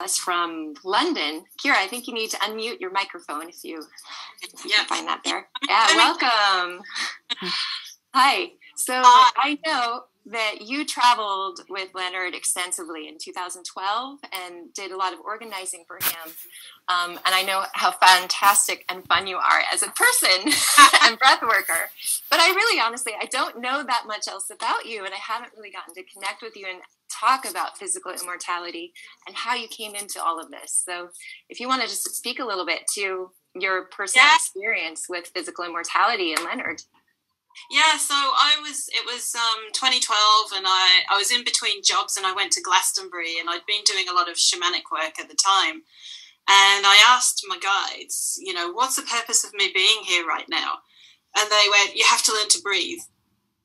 us from London. Ciara, I think you need to unmute your microphone if you, if you yeah. find that there. Yeah, welcome. Hi. So I know that you traveled with Leonard extensively in 2012 and did a lot of organizing for him. Um, and I know how fantastic and fun you are as a person and breath worker. But I really, honestly, I don't know that much else about you, and I haven't really gotten to connect with you and talk about physical immortality and how you came into all of this. So, if you want to just speak a little bit to your personal yeah. experience with physical immortality and Leonard. Yeah, so I was. It was um, 2012, and I I was in between jobs, and I went to Glastonbury, and I'd been doing a lot of shamanic work at the time, and I asked my guides, you know, what's the purpose of me being here right now? And they went, you have to learn to breathe,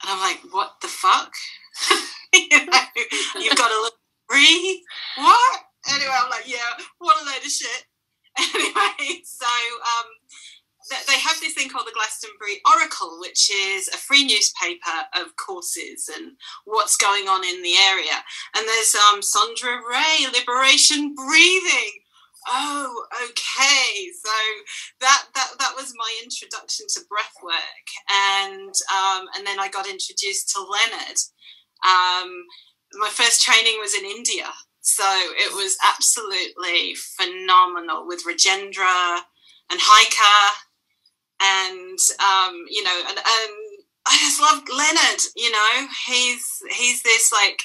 and I'm like, what the fuck? you know, you've got to learn to breathe. What? Anyway, I'm like, yeah, what a load of shit. Anyway, so um, they have this thing called the Glastonbury Oracle, which is a free newspaper of courses and what's going on in the area. And there's um, Sondra Ray, Liberation Breathing. Oh, okay. So that that that was my introduction to breathwork, and um, and then I got introduced to Leonard. Um, my first training was in India, so it was absolutely phenomenal with Rajendra and Heike and um, you know, and, and I just love Leonard. You know, he's he's this like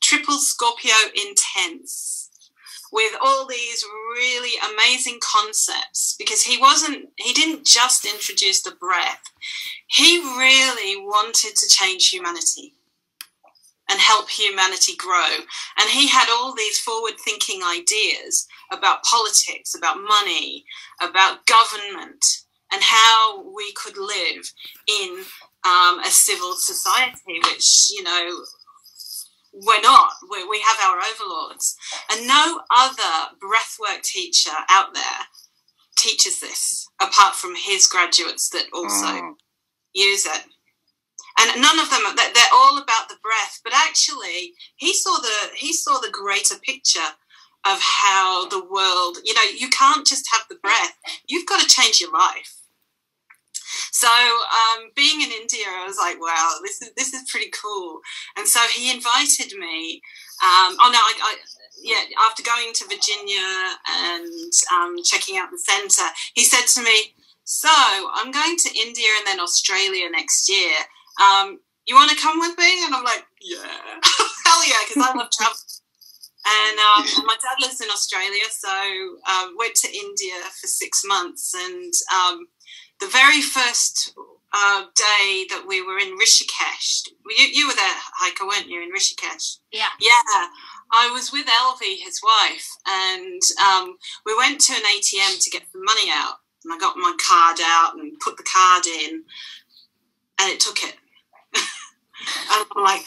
triple Scorpio intense with all these really amazing concepts because he wasn't he didn't just introduce the breath. He really wanted to change humanity and help humanity grow. And he had all these forward thinking ideas about politics about money about government and how we could live in um, a civil society, which, you know, we're not. we we have our overlords. And no other breathwork teacher out there teaches this, apart from his graduates that also mm. use it. And none of them, they're all about the breath. But actually, he saw the he saw the greater picture of how the world. You know, you can't just have the breath. You've got to change your life. So um, being in India, I was like, wow, this is this is pretty cool. And so he invited me. Um, oh no, I, I, yeah. After going to Virginia and um, checking out the centre, he said to me, "So I'm going to India and then Australia next year. Um, you want to come with me?" And I'm like, "Yeah, hell yeah," because I love travel. And um, my dad lives in Australia, so um, went to India for six months, and um, the very first uh, day that we were in Rishikesh, you, you were there, Heike, weren't you, in Rishikesh? Yeah. Yeah. I was with Elvie, his wife, and um, we went to an ATM to get the money out. And I got my card out and put the card in, and it took it. and I'm like,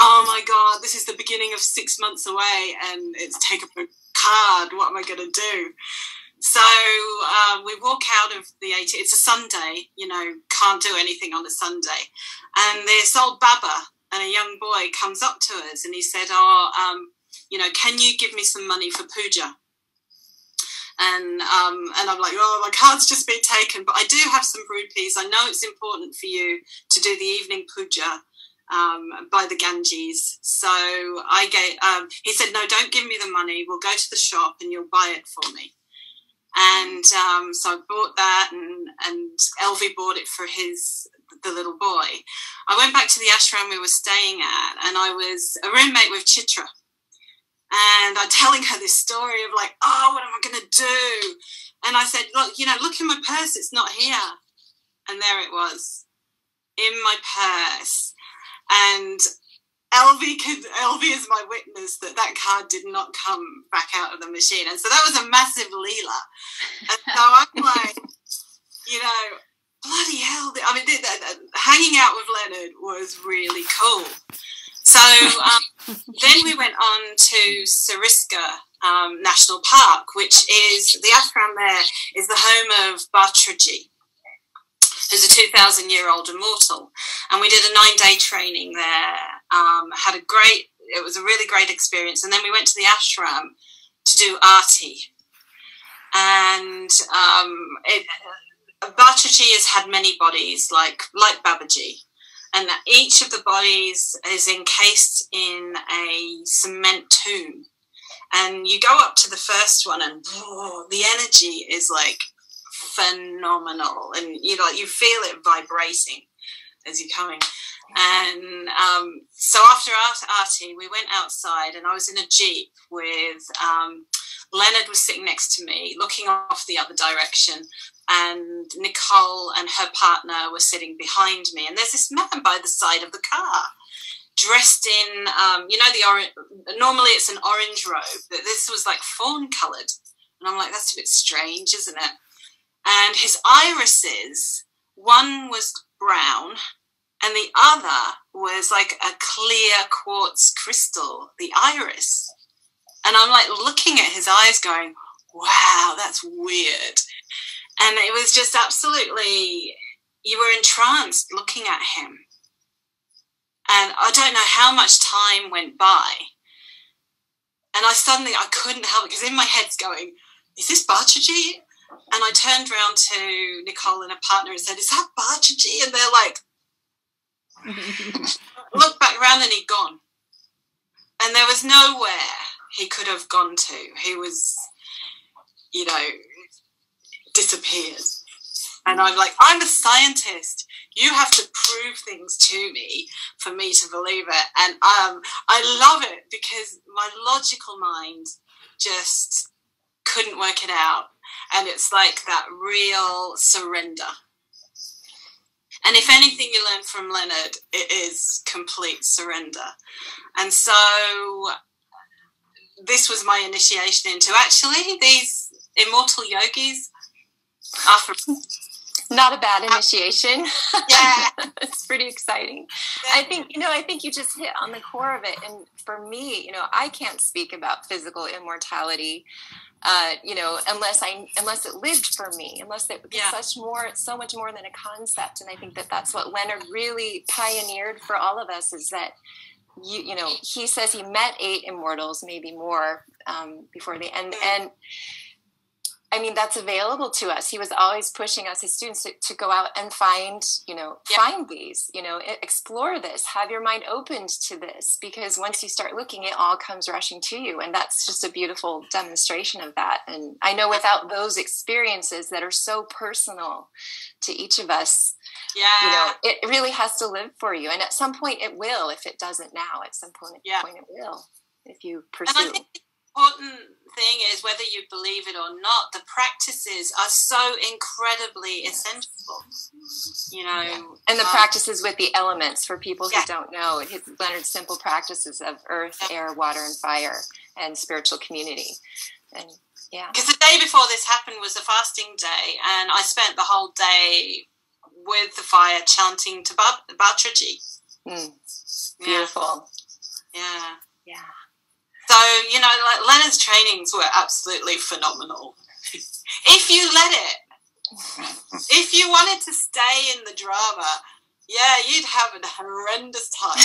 oh my God, this is the beginning of six months away, and it's taken a card. What am I going to do? So um, we walk out of the 80. It's a Sunday, you know, can't do anything on a Sunday. And this old Baba and a young boy comes up to us and he said, "Oh, um, you know, can you give me some money for puja?" And um, and I'm like, "Oh, my card's just been taken, but I do have some rupees. I know it's important for you to do the evening puja." Um, by the Ganges. So I gave, um, he said, no, don't give me the money. We'll go to the shop and you'll buy it for me. And um, so I bought that, and and Elvie bought it for his the little boy. I went back to the ashram we were staying at, and I was a roommate with Chitra. And I'm telling her this story of like, oh, what am I going to do? And I said, look, you know, look in my purse, it's not here. And there it was in my purse. And Elvie could Elvie is my witness that that card did not come back out of the machine, and so that was a massive leela. And so I'm like, you know, bloody hell! I mean, hanging out with Leonard was really cool. So um, then we went on to Sariska um, National Park, which is the ashram there is the home of Bhatriji who's a 2,000 year old immortal. And we did a nine day training there, um, had a great, it was a really great experience. And then we went to the ashram to do arti. And um, Bhatriji has had many bodies, like like Babaji, and each of the bodies is encased in a cement tomb. And you go up to the first one, and whoa, the energy is like phenomenal, and you know you feel it vibrating as you're coming. And um, so after Arti, we went outside, and I was in a jeep with um, Leonard was sitting next to me, looking off the other direction, and Nicole and her partner were sitting behind me. And there's this man by the side of the car, dressed in, um, you know, the orange. Normally it's an orange robe, but this was like fawn coloured, and I'm like, that's a bit strange, isn't it? And his irises, one was brown and the other was like a clear quartz crystal, the iris. And I'm like looking at his eyes, going, wow, that's weird. And it was just absolutely, you were entranced looking at him. And I don't know how much time went by. And I suddenly, I couldn't help it because in my head's going, is this Bhatriji? And I turned around to Nicole and her partner and said, is that Bhatriji? And they're like, looked back around and he'd gone. And there was nowhere he could have gone to. He was, you know, disappeared. And I'm like, I'm a scientist. You have to prove things to me for me to believe it. And um, I love it because my logical mind just couldn't work it out. And it's like that real surrender and if anything you learn from Leonard, it is complete surrender. And so this was my initiation into actually these immortal yogis are from not a bad initiation. Yeah. it's pretty exciting. I think, you know, I think you just hit on the core of it. And for me, you know, I can't speak about physical immortality uh, you know, unless I unless it lived for me, unless it was yeah. such more, so much more than a concept. And I think that that's what Leonard really pioneered for all of us is that you you know he says he met eight immortals, maybe more um, before the end, and I mean, that's available to us. He was always pushing us, his students, to, to go out and find, you know, yeah. find these, you know, explore this, have your mind opened to this, because once you start looking, it all comes rushing to you. And that's just a beautiful demonstration of that. And I know without those experiences that are so personal to each of us, yeah. you know, it really has to live for you. And at some point it will, if it doesn't now, at some point, yeah. point it will, if you pursue important thing is whether you believe it or not, the practices are so incredibly essential. You know, yeah. and the um, practices with the elements for people who yeah. don't know, it's Leonard's simple practices of earth, yeah. air, water, and fire, and spiritual community. And yeah, because the day before this happened was a fasting day, and I spent the whole day with the fire chanting to Bhatriji. Mm. Beautiful. Yeah. Yeah. So, you know, like Leonard's trainings were absolutely phenomenal. if you let it, if you wanted to stay in the drama, yeah, you'd have a horrendous time.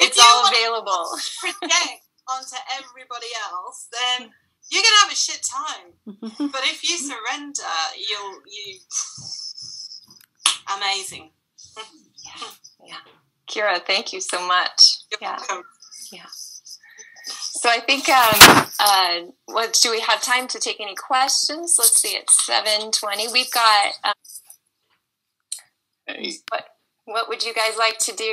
it's all available. project onto everybody else, then you're gonna have a shit time. but if you surrender, you'll you amazing. yeah. yeah. Ciara, thank you so much. You're yeah. Welcome. Yeah. So I think, um, uh, what do we have time to take any questions? Let's see, it's seven twenty. We've got. Um, hey. What What would you guys like to do?